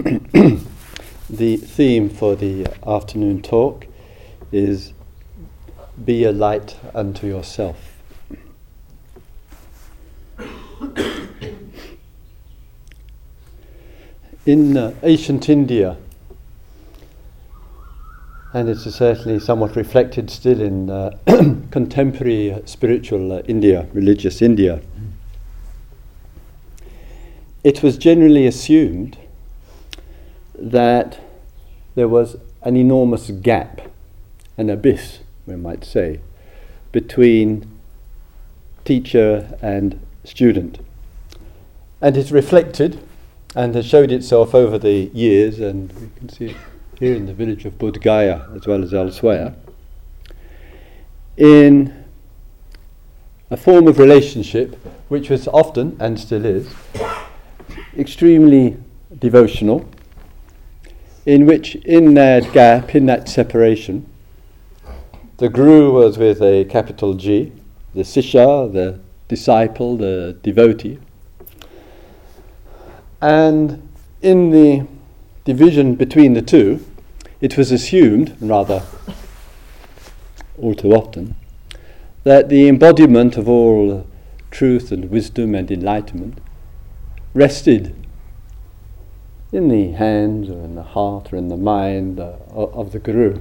the theme for the afternoon talk is Be a light unto yourself. In uh, ancient India, and it's certainly somewhat reflected still in uh, contemporary spiritual uh, India, religious India. It was generally assumed that there was an enormous gap, an abyss, we might say, between teacher and student. And it's reflected and has showed itself over the years, and we can see it here in the village of Bodh Gaya as well as elsewhere, in a form of relationship which was often, and still is, extremely devotional, in which, in that gap, in that separation, the Guru was with a capital G, the Sisha, the disciple, the devotee, and in the division between the two, it was assumed, rather all too often, that the embodiment of all truth and wisdom and enlightenment rested in the hands or in the heart or in the mind uh, of the Guru.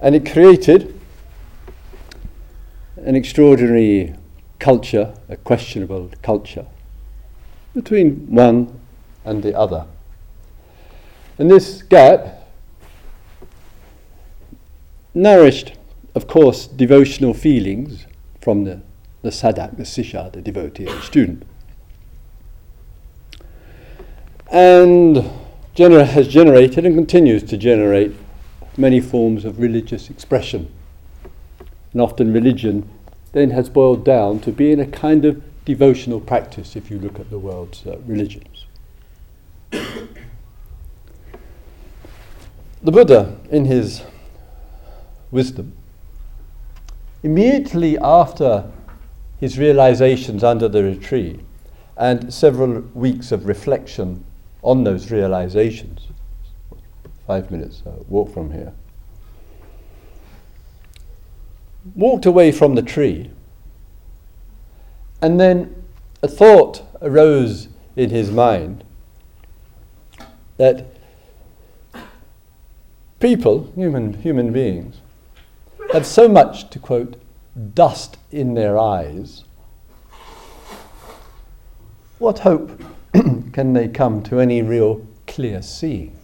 And it created an extraordinary culture, a questionable culture, between one and the other. And this gap nourished, of course, devotional feelings from the, the sadhak, the sisha, the devotee, the student. And gener- has generated and continues to generate many forms of religious expression. And often religion then has boiled down to being a kind of devotional practice if you look at the world's uh, religions. The Buddha, in his wisdom, immediately after his realizations under the retreat and several weeks of reflection on those realizations, five minutes uh, walk from here, walked away from the tree, and then a thought arose in his mind that people, human, human beings, have so much, to quote, dust in their eyes. What hope can they come to any real clear seeing?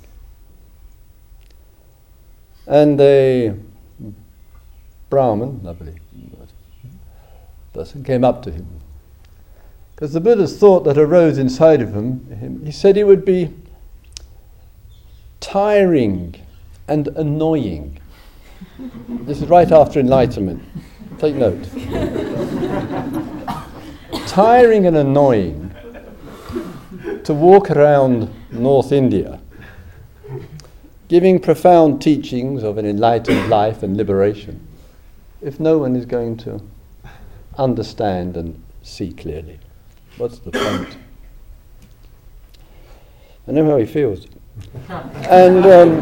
And a Brahmin, lovely person, came up to him. Because the Buddha's thought that arose inside of him, he said it would be tiring and annoying. This is right after enlightenment. Take note. Tiring and annoying to walk around North India giving profound teachings of an enlightened life and liberation if no one is going to understand and see clearly. What's the point? I know how he feels and um,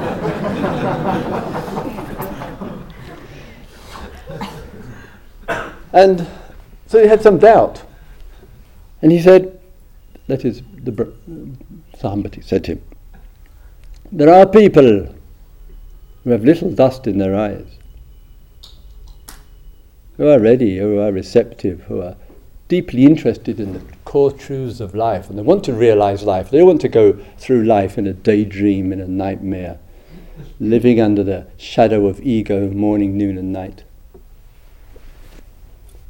and so he had some doubt, and he said, that is the somebody said to him, there are people who have little dust in their eyes, who are ready, who are receptive, who are deeply interested in the core truths of life and they want to realize life. They don't want to go through life in a daydream, in a nightmare, living under the shadow of ego morning, noon, and night.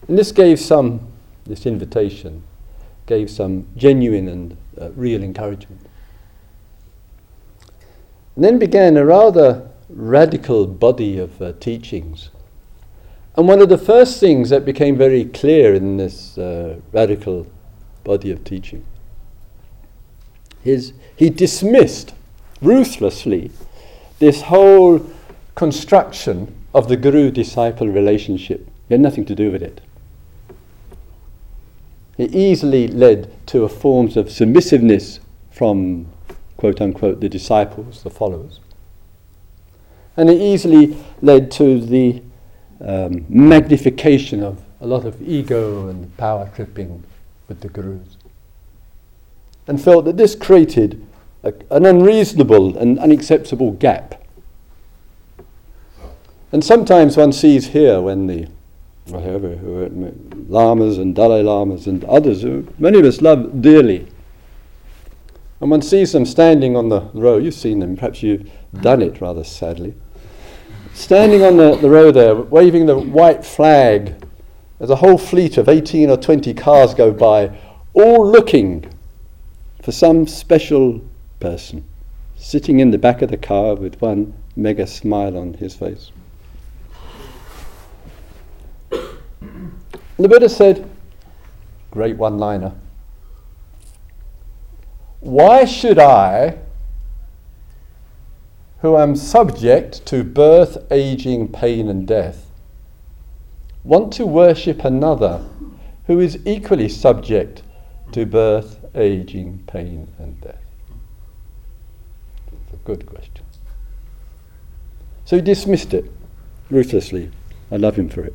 And this gave some, this invitation gave some genuine and uh, real encouragement. And then began a rather radical body of uh, teachings and one of the first things that became very clear in this uh, radical body of teaching is he dismissed ruthlessly this whole construction of the guru disciple relationship. He had nothing to do with it. It easily led to a forms of submissiveness from quote unquote, the disciples, the followers. And it easily led to the um, magnification of a lot of ego and power tripping with the gurus. And felt that this created a, an unreasonable and unacceptable gap. And sometimes one sees here when the whatever, lamas and Dalai Lamas and others who many of us love dearly. And one sees them standing on the road, you've seen them, perhaps you've done it rather sadly. Standing on the, the road there, waving the white flag, as a whole fleet of 18 or 20 cars go by, all looking for some special person, sitting in the back of the car with one mega smile on his face. The Buddha said, great one liner, why should I, who am subject to birth, aging, pain, and death, want to worship another who is equally subject to birth, aging, pain, and death? It's a good question. So he dismissed it ruthlessly. I love him for it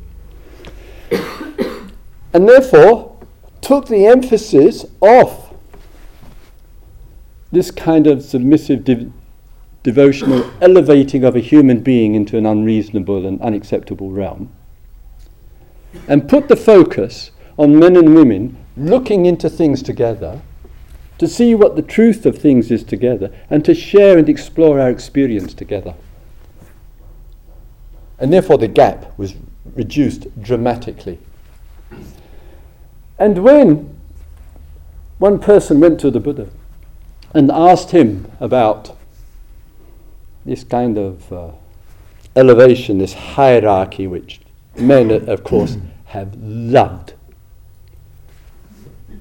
and therefore took the emphasis off this kind of submissive de- devotional elevating of a human being into an unreasonable and unacceptable realm and put the focus on men and women looking into things together to see what the truth of things is together and to share and explore our experience together. And therefore, the gap was reduced dramatically. And when one person went to the Buddha and asked him about this kind of uh, elevation, this hierarchy, which men, of course, have loved.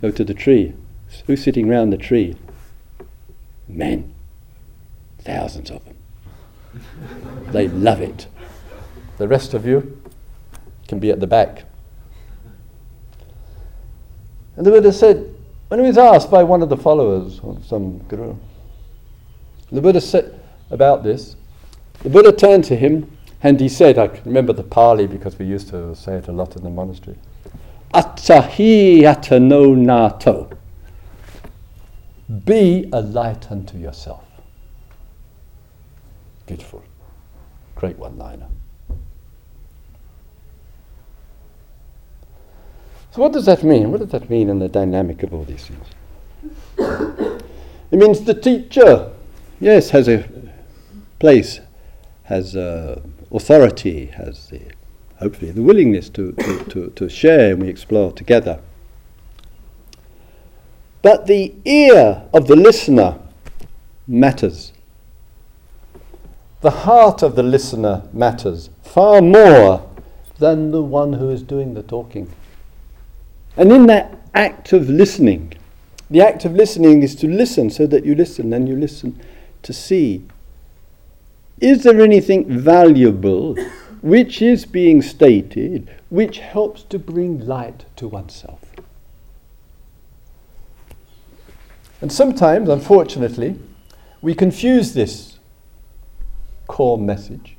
Go to the tree. Who's sitting round the tree? Men. Thousands of them. they love it. The rest of you can be at the back. And the Buddha said, when he was asked by one of the followers of some guru, the Buddha said about this, the Buddha turned to him and he said, I can remember the Pali because we used to say it a lot in the monastery, Attahi atano nato. Be a light unto yourself. Beautiful. Great one liner. So, what does that mean? What does that mean in the dynamic of all these things? it means the teacher, yes, has a place, has uh, authority, has the, hopefully the willingness to, to, to, to share and we explore together. But the ear of the listener matters. The heart of the listener matters far more than the one who is doing the talking. And in that act of listening, the act of listening is to listen so that you listen and you listen to see. Is there anything valuable which is being stated which helps to bring light to oneself? And sometimes, unfortunately, we confuse this core message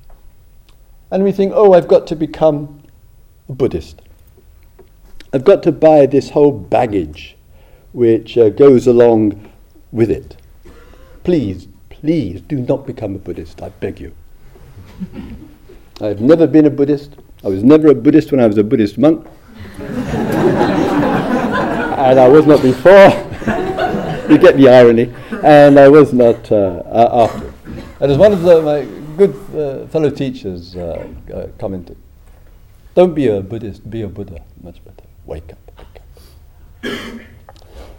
and we think, oh, I've got to become a Buddhist. I've got to buy this whole baggage which uh, goes along with it. Please, please do not become a Buddhist, I beg you. I've never been a Buddhist. I was never a Buddhist when I was a Buddhist monk. and I was not before. you get the irony. And I was not uh, after. And as one of the, my good uh, fellow teachers uh, uh, commented, don't be a Buddhist, be a Buddha. Much better wake up, wake up.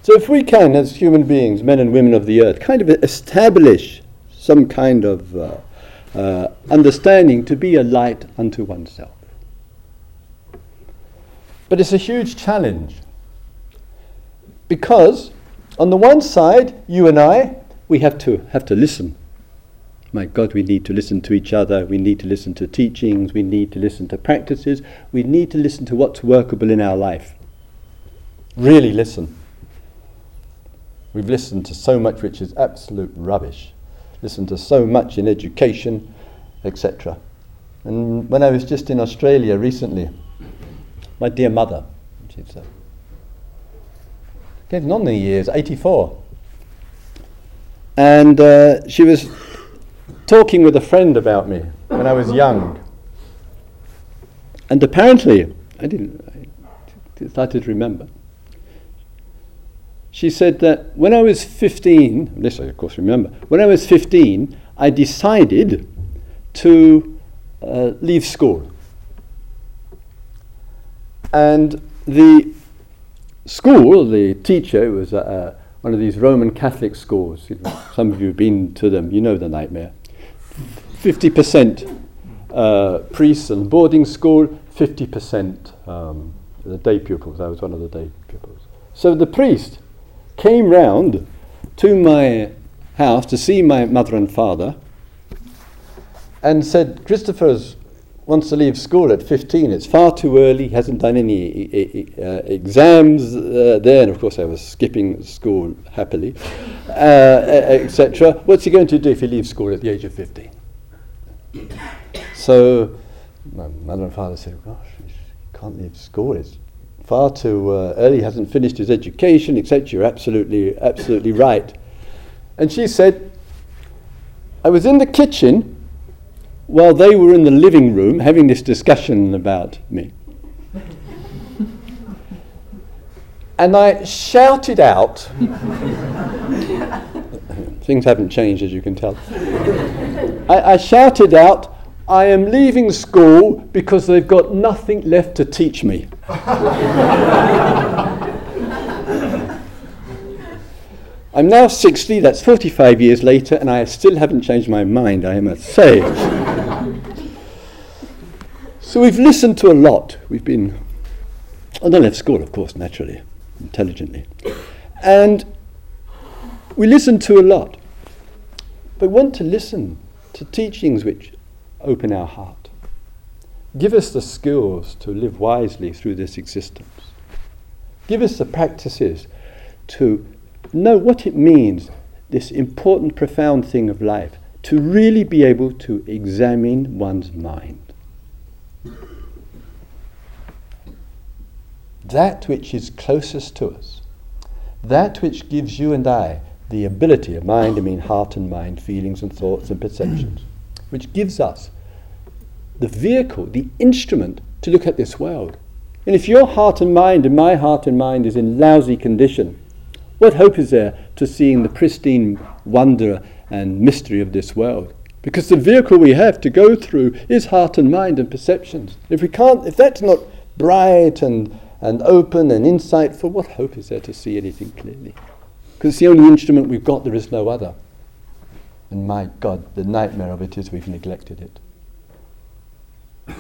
so, if we can, as human beings, men and women of the earth, kind of establish some kind of uh, uh, understanding to be a light unto oneself. But it's a huge challenge because, on the one side, you and I, we have to have to listen. My God, we need to listen to each other. We need to listen to teachings. We need to listen to practices. We need to listen to what's workable in our life. Really listen. We've listened to so much which is absolute rubbish, listened to so much in education, etc. And when I was just in Australia recently, my dear mother, she's uh, getting on the years, 84, and uh, she was talking with a friend about me when I was young. And apparently, I didn't, I started to remember. She said that when I was 15, this I of course remember, when I was 15, I decided to uh, leave school. And the school, the teacher, was uh, one of these Roman Catholic schools. Some of you have been to them, you know the nightmare. 50% uh, priests and boarding school, 50% um, the day pupils. I was one of the day pupils. So the priest came round to my house to see my mother and father and said, Christopher wants to leave school at 15. It's far too early. He hasn't done any uh, exams uh, there. And of course, I was skipping school happily, uh, etc. What's he going to do if he leaves school at the age of 15? So my mother and father said, Gosh, he can't leave school. It's far too uh, early. He hasn't finished his education, etc. You're absolutely, absolutely right. And she said, I was in the kitchen while they were in the living room having this discussion about me. and I shouted out, things haven't changed as you can tell. I, I shouted out, I am leaving school because they've got nothing left to teach me. I'm now 60, that's 45 years later, and I still haven't changed my mind, I must say. so we've listened to a lot. We've been, I don't left school, of course, naturally, intelligently. And we listened to a lot. But want to listen to teachings which open our heart. Give us the skills to live wisely through this existence. Give us the practices to know what it means, this important, profound thing of life, to really be able to examine one's mind. That which is closest to us, that which gives you and I the ability of mind, I mean heart and mind, feelings and thoughts and perceptions, which gives us the vehicle, the instrument to look at this world. And if your heart and mind and my heart and mind is in lousy condition, what hope is there to seeing the pristine wonder and mystery of this world? Because the vehicle we have to go through is heart and mind and perceptions. If we can't, if that's not bright and, and open and insightful, what hope is there to see anything clearly? Because it's the only instrument we've got, there is no other. And my God, the nightmare of it is we've neglected it.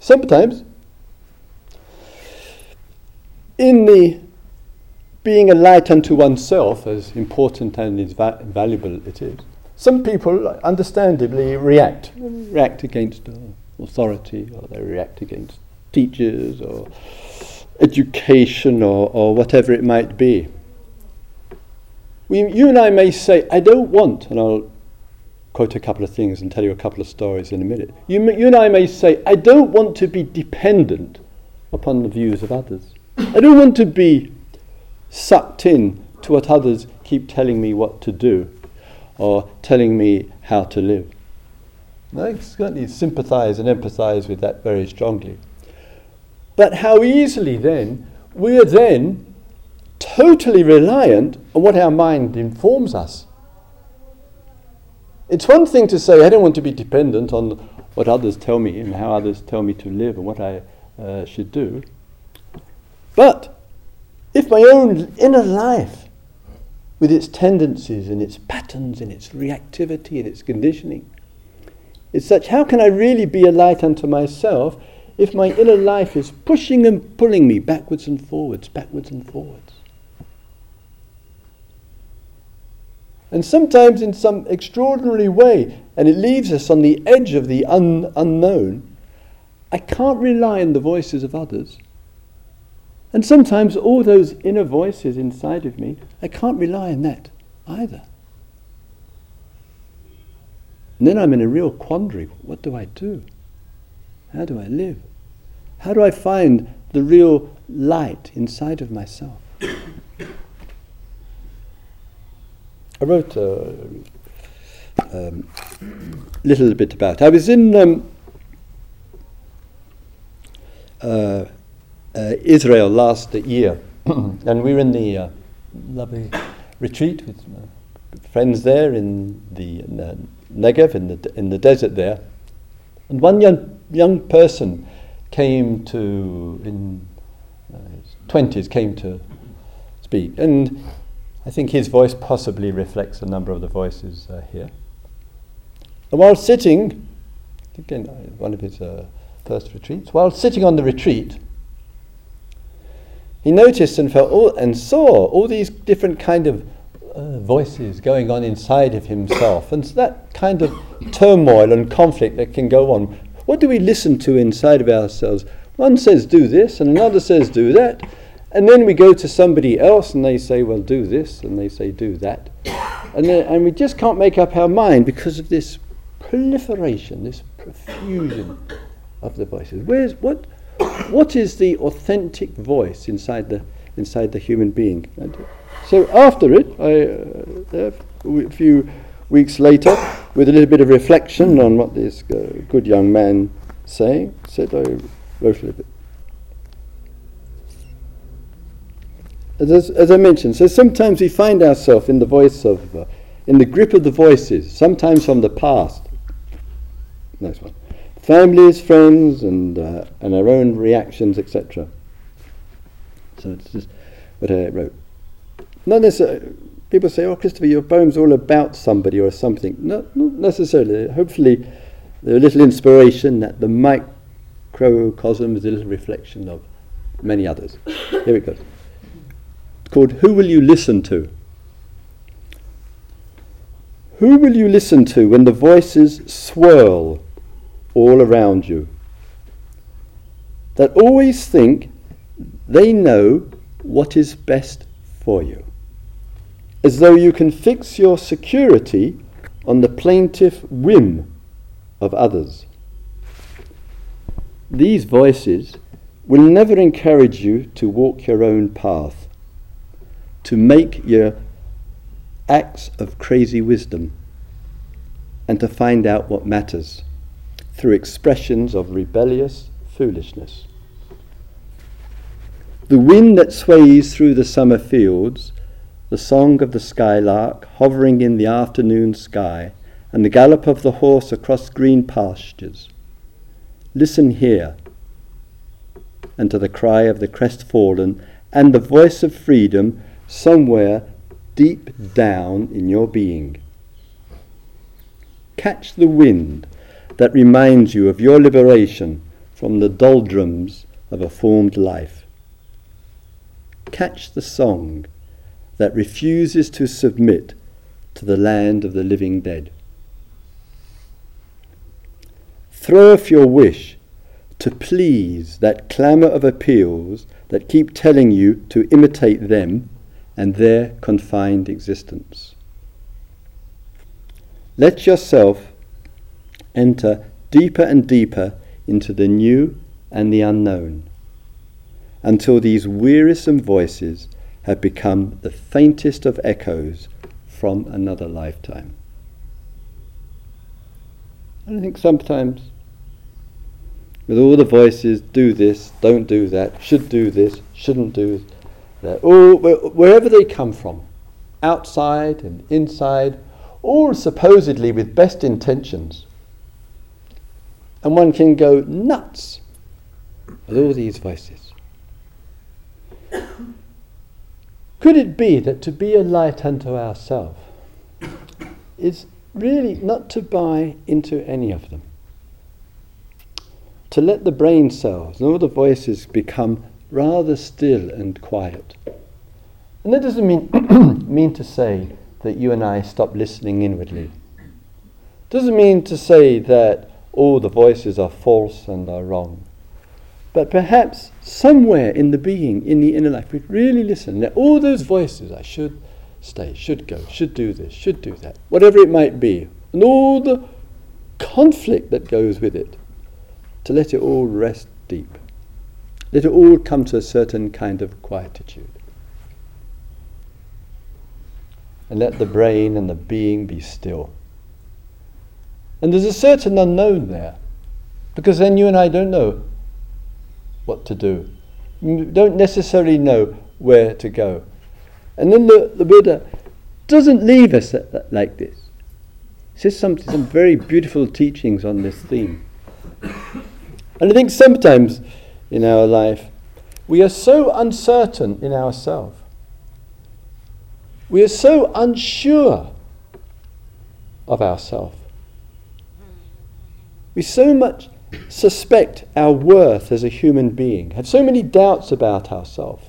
Sometimes in the being a light unto oneself, as important and as va- valuable it is, some people understandably react, react against uh, authority, or they react against teachers, or education, or, or whatever it might be. We, you and I may say, I don't want, and I'll quote a couple of things and tell you a couple of stories in a minute. You, you and I may say, I don't want to be dependent upon the views of others. I don't want to be sucked in to what others keep telling me what to do or telling me how to live. I certainly sympathize and empathize with that very strongly. But how easily then we are then totally reliant on what our mind informs us. It's one thing to say, I don't want to be dependent on what others tell me and how others tell me to live and what I uh, should do. But if my own inner life, with its tendencies and its patterns and its reactivity and its conditioning, is such, how can I really be a light unto myself if my inner life is pushing and pulling me backwards and forwards, backwards and forwards? And sometimes in some extraordinary way, and it leaves us on the edge of the un- unknown, I can't rely on the voices of others And sometimes all those inner voices inside of me, I can't rely on that either. And then I'm in a real quandary. What do I do? How do I live? How do I find the real light inside of myself? I wrote a um, little bit about. I was in um, uh, uh, Israel last year, and we were in the uh, lovely retreat with friends there in the, the Negev, in the, in the desert there. And one young, young person came to, in uh, his 20s, came to speak. And I think his voice possibly reflects a number of the voices uh, here. And while sitting, again, one of his uh, first retreats, while sitting on the retreat, he noticed and felt all, and saw all these different kind of uh, voices going on inside of himself, and so that kind of turmoil and conflict that can go on. What do we listen to inside of ourselves? One says do this, and another says do that, and then we go to somebody else and they say, well, do this, and they say do that, and then, and we just can't make up our mind because of this proliferation, this profusion of the voices. Where's what? What is the authentic voice inside the inside the human being? And so after it, I, uh, a few weeks later, with a little bit of reflection on what this uh, good young man saying, said I wrote a little bit. As, as I mentioned, so sometimes we find ourselves in the voice of, uh, in the grip of the voices, sometimes from the past. Next one families, friends, and, uh, and our own reactions, etc. So it's just what I wrote. Not necessarily, people say, oh, Christopher, your poem's all about somebody or something. Not, not necessarily. Hopefully, there's a little inspiration that the microcosm is a little reflection of many others. Here it goes. It's called Who Will You Listen To? Who will you listen to when the voices swirl all around you that always think they know what is best for you, as though you can fix your security on the plaintive whim of others. These voices will never encourage you to walk your own path, to make your acts of crazy wisdom, and to find out what matters through expressions of rebellious foolishness. The wind that sways through the summer fields, the song of the skylark hovering in the afternoon sky, and the gallop of the horse across green pastures. Listen here, and to the cry of the crestfallen, and the voice of freedom somewhere deep down in your being. Catch the wind that reminds you of your liberation from the doldrums of a formed life. Catch the song that refuses to submit to the land of the living dead. Throw off your wish to please that clamour of appeals that keep telling you to imitate them and their confined existence. Let yourself enter deeper and deeper into the new and the unknown, until these wearisome voices have become the faintest of echoes from another lifetime. And I think sometimes, with all the voices, do this, don't do that, should do this, shouldn't do that, or wherever they come from, outside and inside, all supposedly with best intentions, and one can go nuts with all these voices. Could it be that to be a light unto ourselves is really not to buy into any of them? To let the brain cells and all the voices become rather still and quiet. And that doesn't mean, mean to say that you and I stop listening inwardly. Doesn't mean to say that all the voices are false and are wrong. But perhaps somewhere in the being, in the inner life, we'd really listen. Let all those voices, I should stay, should go, should do this, should do that, whatever it might be, and all the conflict that goes with it, to let it all rest deep. Let it all come to a certain kind of quietude. And let the brain and the being be still. And there's a certain unknown there, because then you and I don't know what to do. We don't necessarily know where to go. And then the, the Buddha doesn't leave us like this. He says some, some very beautiful teachings on this theme. And I think sometimes in our life we are so uncertain in ourselves. We are so unsure of ourselves. We so much suspect our worth as a human being, have so many doubts about ourselves,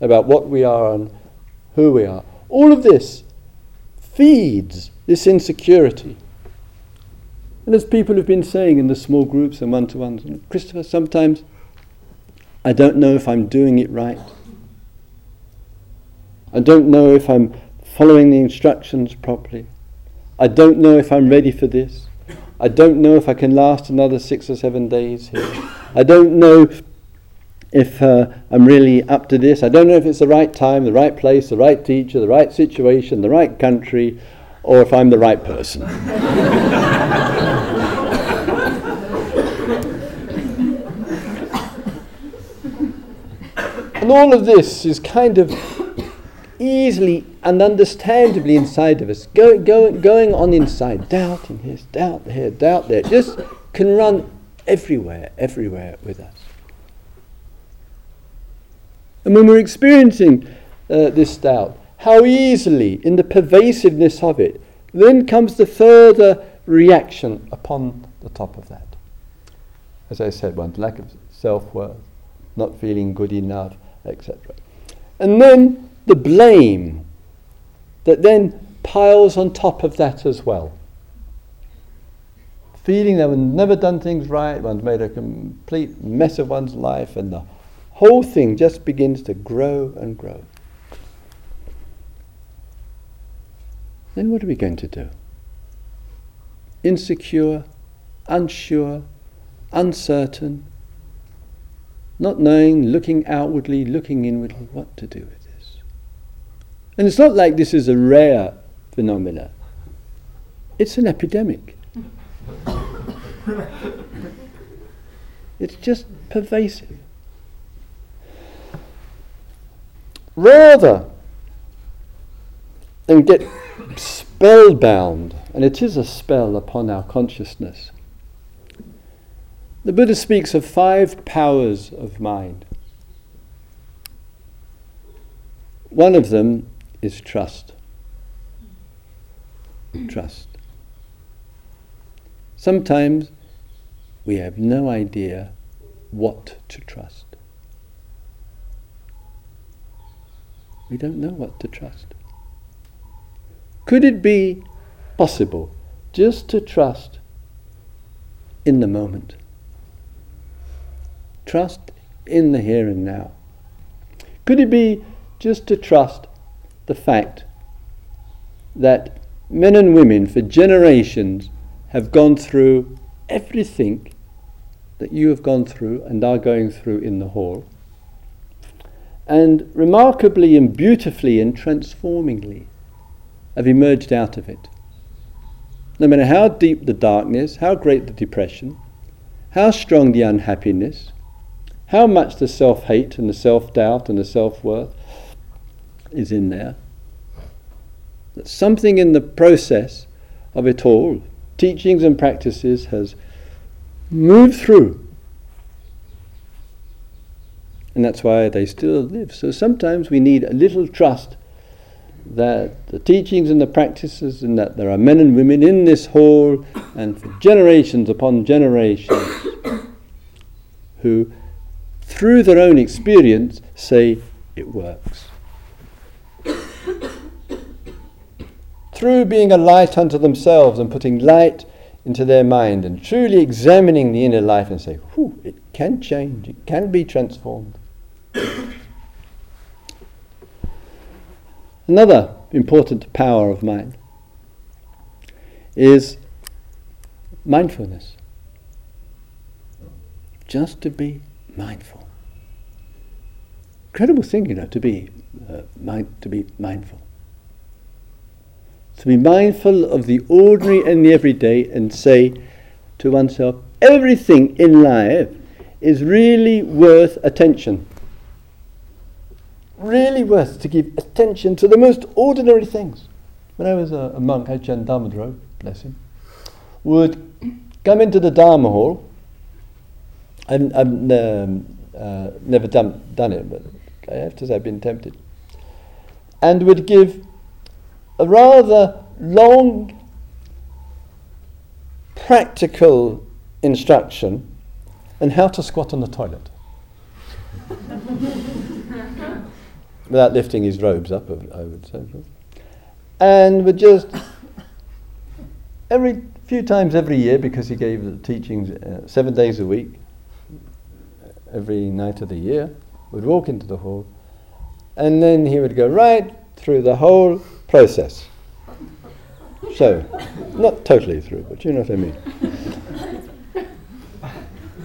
about what we are and who we are. All of this feeds this insecurity. And as people have been saying in the small groups and one to ones, Christopher, sometimes I don't know if I'm doing it right. I don't know if I'm following the instructions properly. I don't know if I'm ready for this. I don't know if I can last another six or seven days here. I don't know if uh, I'm really up to this. I don't know if it's the right time, the right place, the right teacher, the right situation, the right country, or if I'm the right person. and all of this is kind of easily and understandably inside of us, go, go, going on inside, doubt in here, doubt here, doubt there, just can run everywhere, everywhere with us. And when we're experiencing uh, this doubt, how easily, in the pervasiveness of it, then comes the further reaction upon the top of that. As I said once, lack of self worth, not feeling good enough, etc. And then the blame that then piles on top of that as well. Feeling that one's never done things right, one's made a complete mess of one's life, and the whole thing just begins to grow and grow. Then what are we going to do? Insecure, unsure, uncertain, not knowing, looking outwardly, looking inwardly, what to do with. And it's not like this is a rare phenomena. It's an epidemic. it's just pervasive. Rather than get spellbound, and it is a spell upon our consciousness, the Buddha speaks of five powers of mind. One of them is trust. Trust. Sometimes we have no idea what to trust. We don't know what to trust. Could it be possible just to trust in the moment? Trust in the here and now. Could it be just to trust the fact that men and women for generations have gone through everything that you have gone through and are going through in the hall, and remarkably and beautifully and transformingly have emerged out of it. No matter how deep the darkness, how great the depression, how strong the unhappiness, how much the self hate and the self doubt and the self worth is in there. That something in the process of it all, teachings and practices, has moved through. And that's why they still live. So sometimes we need a little trust that the teachings and the practices, and that there are men and women in this hall, and for generations upon generations, who through their own experience, say it works. Through being a light unto themselves and putting light into their mind and truly examining the inner life and say, whew, it can change, it can be transformed. Another important power of mind is mindfulness. Just to be mindful. Incredible thing, you know, to be uh, mind, to be mindful. To be mindful of the ordinary and the everyday and say to oneself, everything in life is really worth attention. Really worth to give attention to the most ordinary things. When I was a, a monk, Ajahn Dhammadharo, bless him, would come into the Dharma hall. I've, I've um, uh, never done, done it, but I have to say I've been tempted. And would give a rather long practical instruction on how to squat on the toilet. Without lifting his robes up, I would say. And would just, every few times every year, because he gave the teachings uh, seven days a week, every night of the year, would walk into the hall, and then he would go right through the whole process. So, not totally through, but you know what I mean.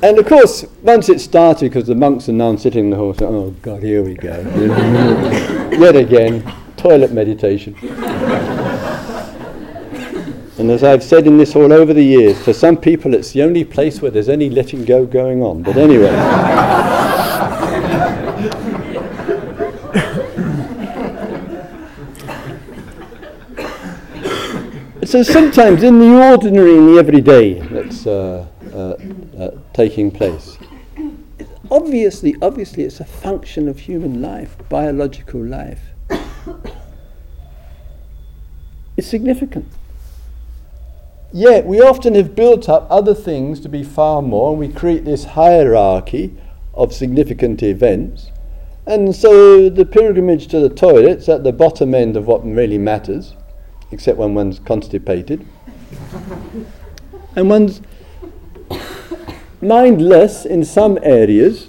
And of course, once it started, because the monks are now sitting in the hall, saying, oh God, here we go. Yet again, toilet meditation. and as I've said in this all over the years, for some people it's the only place where there's any letting go going on. But anyway. So sometimes in the ordinary, in the everyday that's uh, uh, uh, taking place, obviously, obviously, it's a function of human life, biological life. it's significant. Yet we often have built up other things to be far more, and we create this hierarchy of significant events. And so the pilgrimage to the toilet's at the bottom end of what really matters except when one's constipated. and one's mindless in some areas,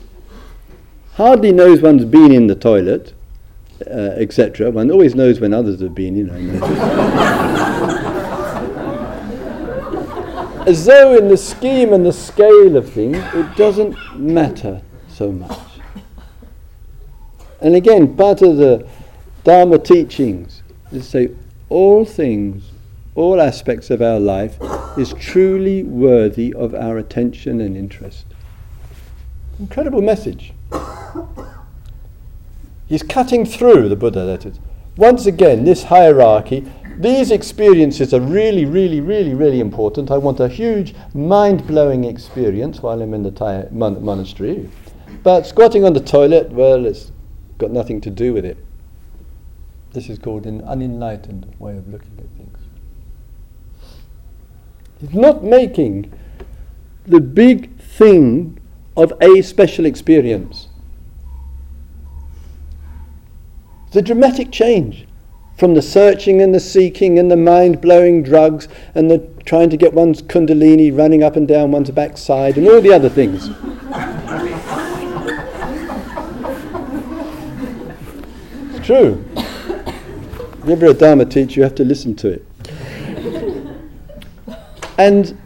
hardly knows one's been in the toilet, uh, etc. One always knows when others have been, you know. As though in the scheme and the scale of things, it doesn't matter so much. And again, part of the Dharma teachings is to say all things, all aspects of our life is truly worthy of our attention and interest. Incredible message. He's cutting through the Buddha, that is. Once again, this hierarchy, these experiences are really, really, really, really important. I want a huge, mind blowing experience while I'm in the mon- monastery. But squatting on the toilet, well, it's got nothing to do with it. This is called an unenlightened way of looking at things. He's not making the big thing of a special experience. The dramatic change from the searching and the seeking and the mind blowing drugs and the trying to get one's kundalini running up and down one's backside and all the other things. it's true. Whenever a Dharma teacher, you have to listen to it. and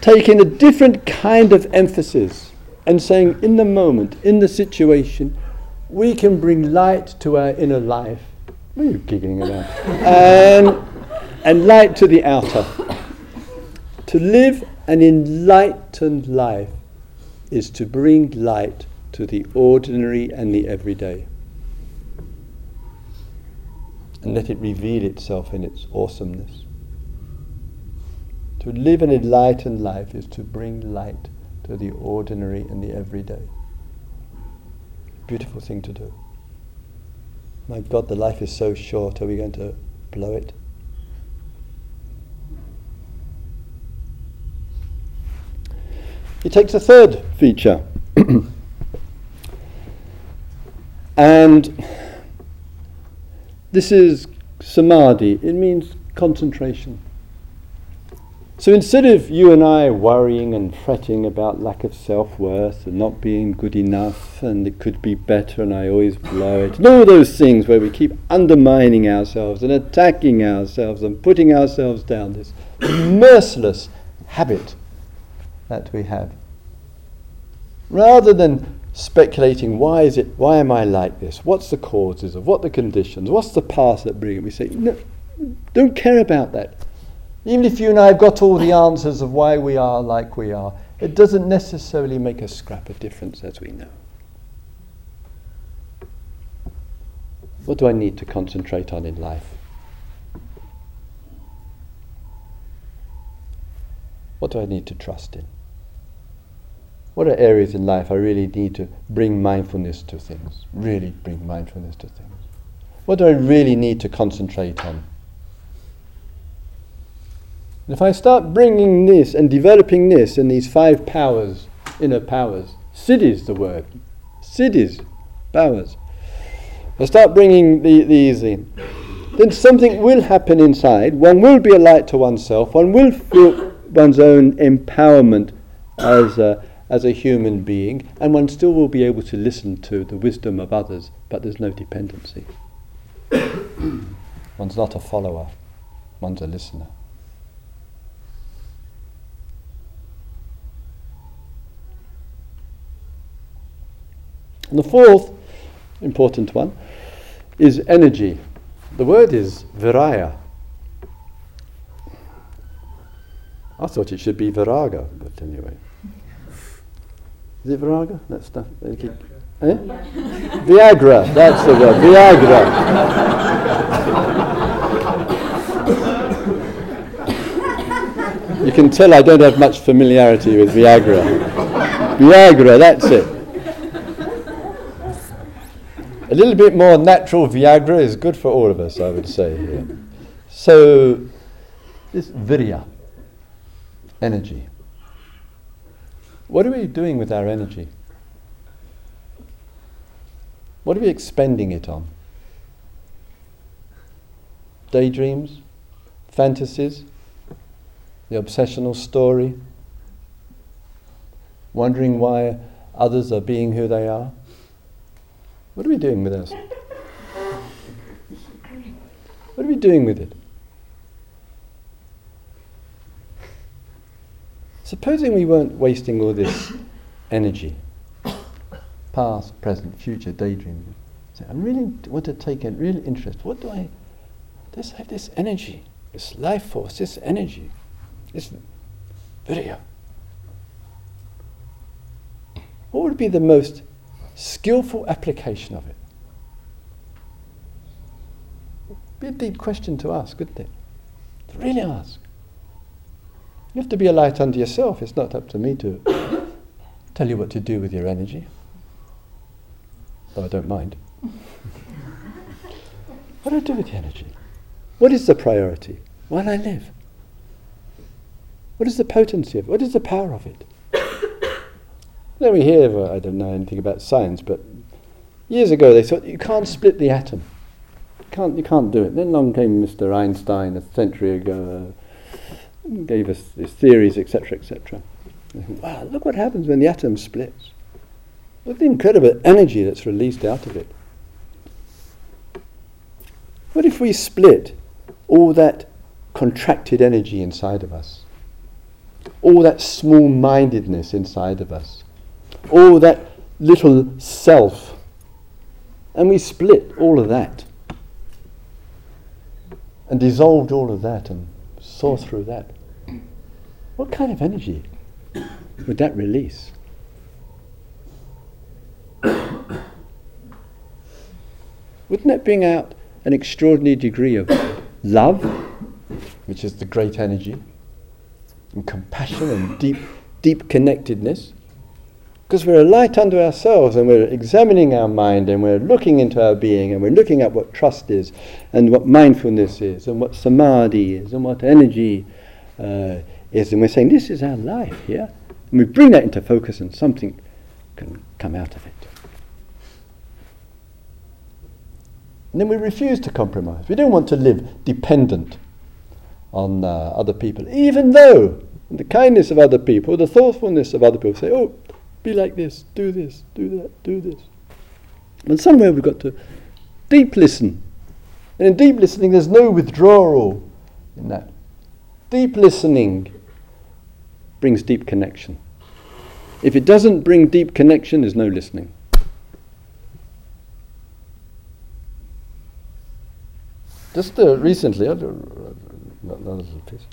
taking a different kind of emphasis and saying, in the moment, in the situation, we can bring light to our inner life. What are you giggling about? and, and light to the outer. To live an enlightened life is to bring light to the ordinary and the everyday and let it reveal itself in its awesomeness. To live an enlightened life is to bring light to the ordinary and the everyday. Beautiful thing to do. My God, the life is so short. Are we going to blow it? He takes a third feature. and this is samadhi, it means concentration. So instead of you and I worrying and fretting about lack of self worth and not being good enough and it could be better and I always blow it, and all those things where we keep undermining ourselves and attacking ourselves and putting ourselves down, this merciless habit that we have. Rather than speculating, why is it, why am I like this? What's the causes of, what the conditions, what's the path that bring it? We say, no, don't care about that. Even if you and I have got all the answers of why we are like we are, it doesn't necessarily make a scrap of difference as we know. What do I need to concentrate on in life? What do I need to trust in? What are areas in life I really need to bring mindfulness to things? Really bring mindfulness to things. What do I really need to concentrate on? And if I start bringing this and developing this and these five powers, inner powers, siddhis the word, siddhis, powers, I start bringing the, these in, then something will happen inside. One will be a light to oneself. One will feel one's own empowerment as a, as a human being, and one still will be able to listen to the wisdom of others, but there's no dependency. one's not a follower, one's a listener. And the fourth important one is energy. The word is viriya. I thought it should be viraga, but anyway. Is it viraga? That's stuff. Eh? Viagra, that's the word. Viagra. you can tell I don't have much familiarity with Viagra. Viagra, that's it. A little bit more natural Viagra is good for all of us, I would say. Yeah. So, this virya, energy. What are we doing with our energy? What are we expending it on? Daydreams? Fantasies? The obsessional story? Wondering why others are being who they are? What are we doing with us? What are we doing with it? Supposing we weren't wasting all this energy, past, present, future, daydreaming. So I really want to take a real interest. What do I? Just have this energy, this life force, this energy, this virya. What would be the most skillful application of it. It'd Be a deep question to ask, wouldn't it? To really ask. You have to be a light unto yourself. It's not up to me to tell you what to do with your energy. Though I don't mind. what do I do with the energy? What is the priority? While I live? What is the potency of it? What is the power of it? Then we hear, well, I don't know anything about science, but years ago they thought you can't split the atom. You can't, you can't do it. Then along came Mr. Einstein a century ago, gave us his theories, etc., etc. Wow, look what happens when the atom splits. Look at the incredible energy that's released out of it. What if we split all that contracted energy inside of us? All that small mindedness inside of us? all that little self. And we split all of that and dissolved all of that and saw through that. What kind of energy would that release? Wouldn't that bring out an extraordinary degree of love, which is the great energy, and compassion and deep, deep connectedness? Because we're a light unto ourselves and we're examining our mind and we're looking into our being and we're looking at what trust is and what mindfulness is and what samadhi is and what energy uh, is. And we're saying, this is our life here. And we bring that into focus and something can come out of it. And then we refuse to compromise. We don't want to live dependent on uh, other people, even though the kindness of other people, the thoughtfulness of other people say, oh, be like this, do this, do that, do this. And somewhere we've got to deep listen. And in deep listening, there's no withdrawal in that. Deep listening brings deep connection. If it doesn't bring deep connection, there's no listening. Just uh, recently, I'll do another little piece.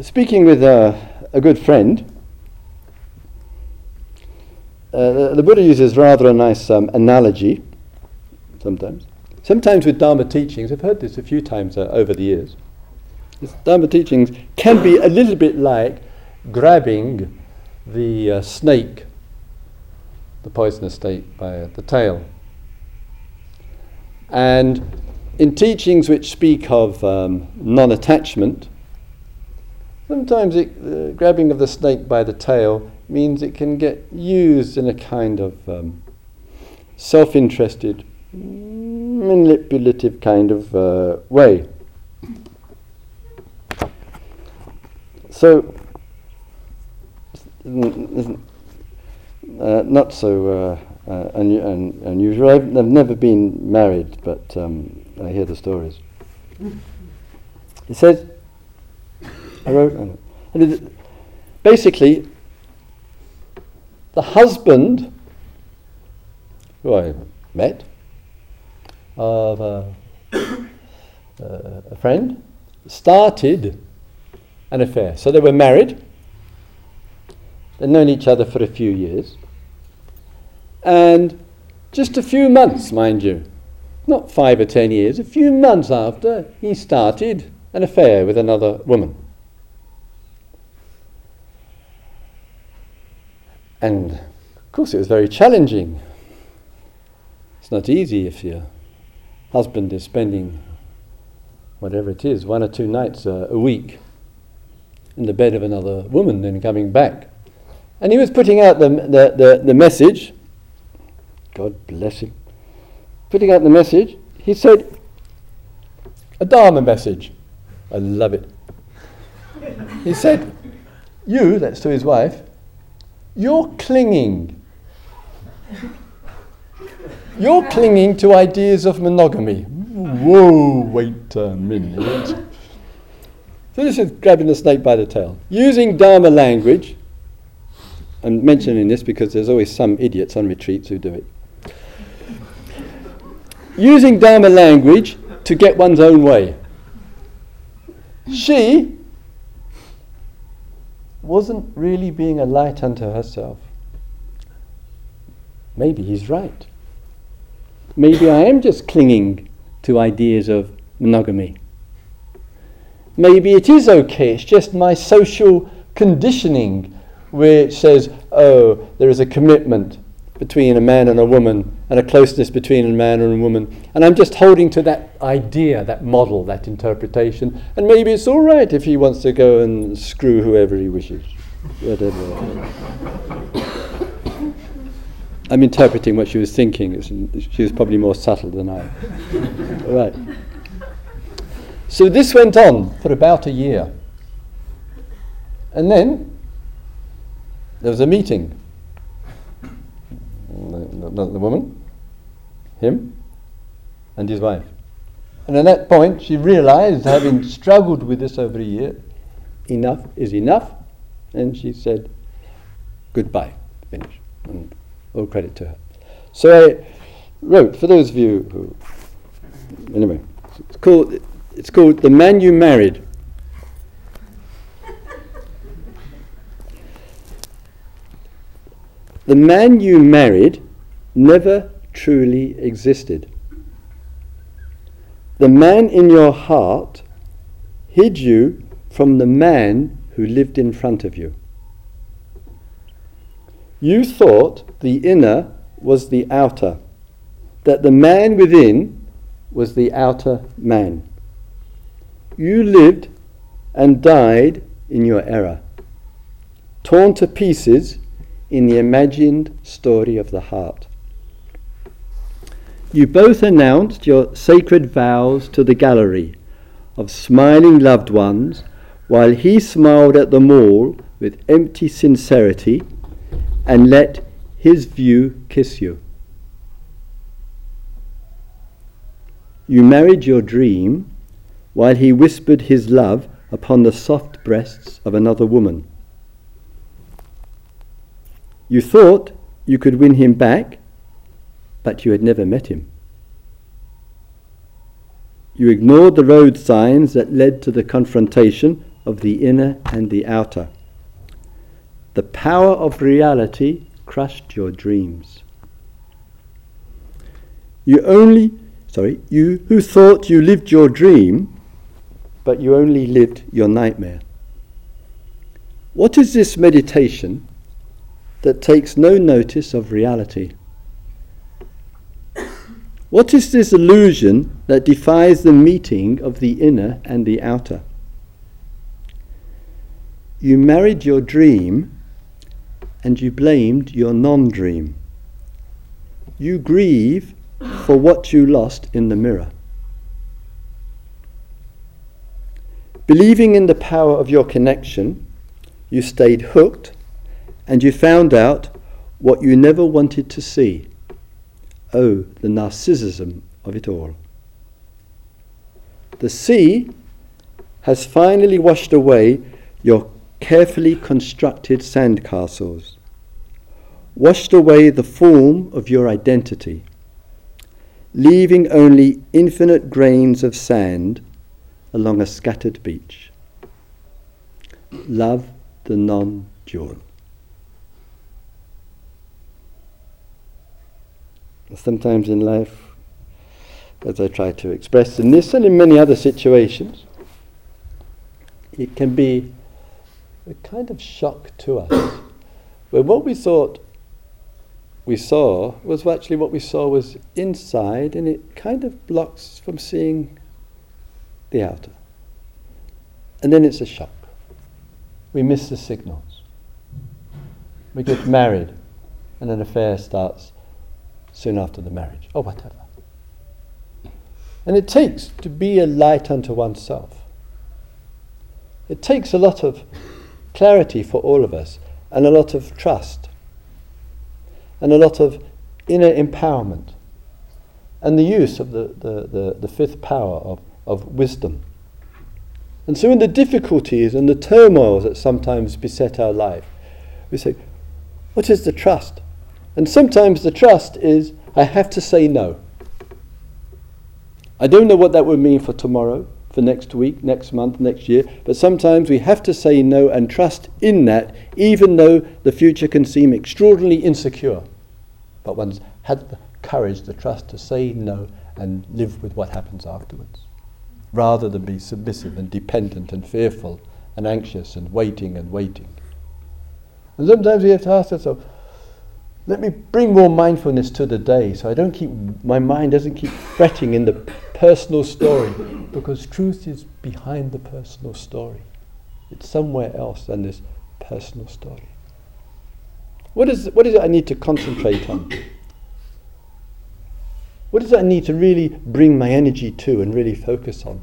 Speaking with uh, a good friend, uh, the, the, Buddha uses rather a nice um, analogy sometimes. Sometimes with Dharma teachings, I've heard this a few times uh, over the years. Dharma teachings can be a little bit like grabbing the uh, snake, the poisonous snake, by the tail. And in teachings which speak of um, non attachment, sometimes it, uh, grabbing of the snake by the tail means it can get used in a kind of um, self interested, manipulative kind of uh, way. So, uh, not so uh, uh, un- un- unusual. I've, I've, never been married, but um, I hear the stories. He says, I wrote, basically, the husband who I met of a, uh, a friend started an affair. So they were married, they'd known each other for a few years, and just a few months, mind you, not five or ten years, a few months after, he started an affair with another woman. And of course, it was very challenging. It's not easy if your husband is spending whatever it is, one or two nights uh, a week in the bed of another woman, then coming back. And he was putting out the, the, the, the message God bless him, putting out the message, he said, a Dharma message. I love it. he said, You, that's to his wife, you're clinging. You're clinging to ideas of monogamy. Whoa, wait a minute. So this is grabbing the snake by the tail. Using Dharma language, I'm mentioning this because there's always some idiots on retreats who do it using Dharma language to get one's own way. She wasn't really being a light unto herself. Maybe he's right. Maybe I am just clinging to ideas of monogamy. Maybe it is okay, it's just my social conditioning which says, oh, there is a commitment between a man and a woman and a closeness between a man and a woman. And I'm just holding to that idea, that model, that interpretation. And maybe it's all right if he wants to go and screw whoever he wishes. Whatever. I'm interpreting what she was thinking. She was probably more subtle than I. right. So this went on for about a year. And then there was a meeting the, the, the woman, him, and his wife. And at that point, she realized, having struggled with this over a year, enough is enough. And she said, goodbye, finish. And all credit to her. So I wrote, for those of you who, anyway, it's called, it's called The Man You Married. The man you married never truly existed. The man in your heart hid you from the man who lived in front of you. You thought the inner was the outer, that the man within was the outer man. You lived and died in your error, torn to pieces in the imagined story of the heart. You both announced your sacred vows to the gallery of smiling loved ones while he smiled at them all with empty sincerity and let his view kiss you. You married your dream while he whispered his love upon the soft breasts of another woman. You thought you could win him back, but you had never met him. You ignored the road signs that led to the confrontation of the inner and the outer. The power of reality crushed your dreams. You only, sorry, you who thought you lived your dream, but you only lived your nightmare. What is this meditation that takes no notice of reality? What is this illusion that defies the meeting of the inner and the outer? You married your dream and you blamed your non dream. You grieve for what you lost in the mirror. Believing in the power of your connection, you stayed hooked and you found out what you never wanted to see. Oh, the narcissism of it all. The sea has finally washed away your carefully constructed sandcastles, washed away the form of your identity, leaving only infinite grains of sand along a scattered beach. Love the non dual. Sometimes in life, as I try to express in this and in many other situations, it can be a kind of shock to us. Where what we thought we saw was actually what we saw was inside, and it kind of blocks from seeing the outer. And then it's a shock. We miss the signals. We get married, and an affair starts soon after the marriage, or whatever. And it takes to be a light unto oneself. It takes a lot of clarity for all of us, and a lot of trust, and a lot of inner empowerment, and the use of the, the, the, the fifth power of, of wisdom. And so, in the difficulties and the turmoils that sometimes beset our life, we say, What is the trust? And sometimes the trust is, I have to say no. I don't know what that would mean for tomorrow, for next week, next month, next year, but sometimes we have to say no and trust in that, even though the future can seem extraordinarily insecure. But one's had the courage, the trust to say no and live with what happens afterwards, rather than be submissive and dependent and fearful and anxious and waiting and waiting. And sometimes we have to ask ourselves, let me bring more mindfulness to the day so I don't keep, my mind doesn't keep fretting in the personal story because truth is behind the personal story. It's somewhere else than this personal story. What is, what is it I need to concentrate on? What it I need to really bring my energy to and really focus on?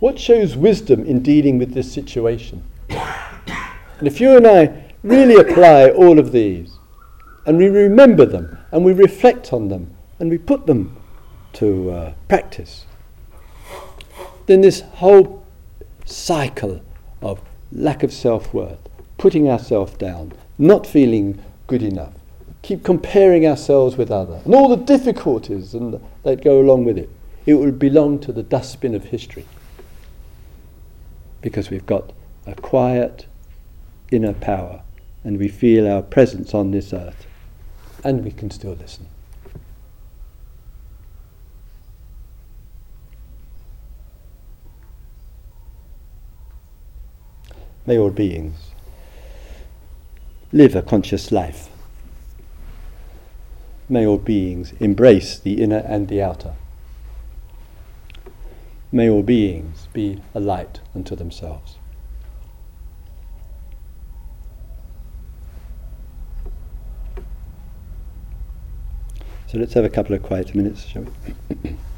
What shows wisdom in dealing with this situation? And if you and I really apply all of these, and we remember them and we reflect on them and we put them to uh, practice, then this whole cycle of lack of self worth, putting ourselves down, not feeling good enough, keep comparing ourselves with others, and all the difficulties and, that go along with it, it will belong to the dustbin of history. Because we've got a quiet inner power and we feel our presence on this earth and we can still listen. May all beings live a conscious life. May all beings embrace the inner and the outer. May all beings be a light unto themselves. So let's have a couple of quiet minutes, shall we?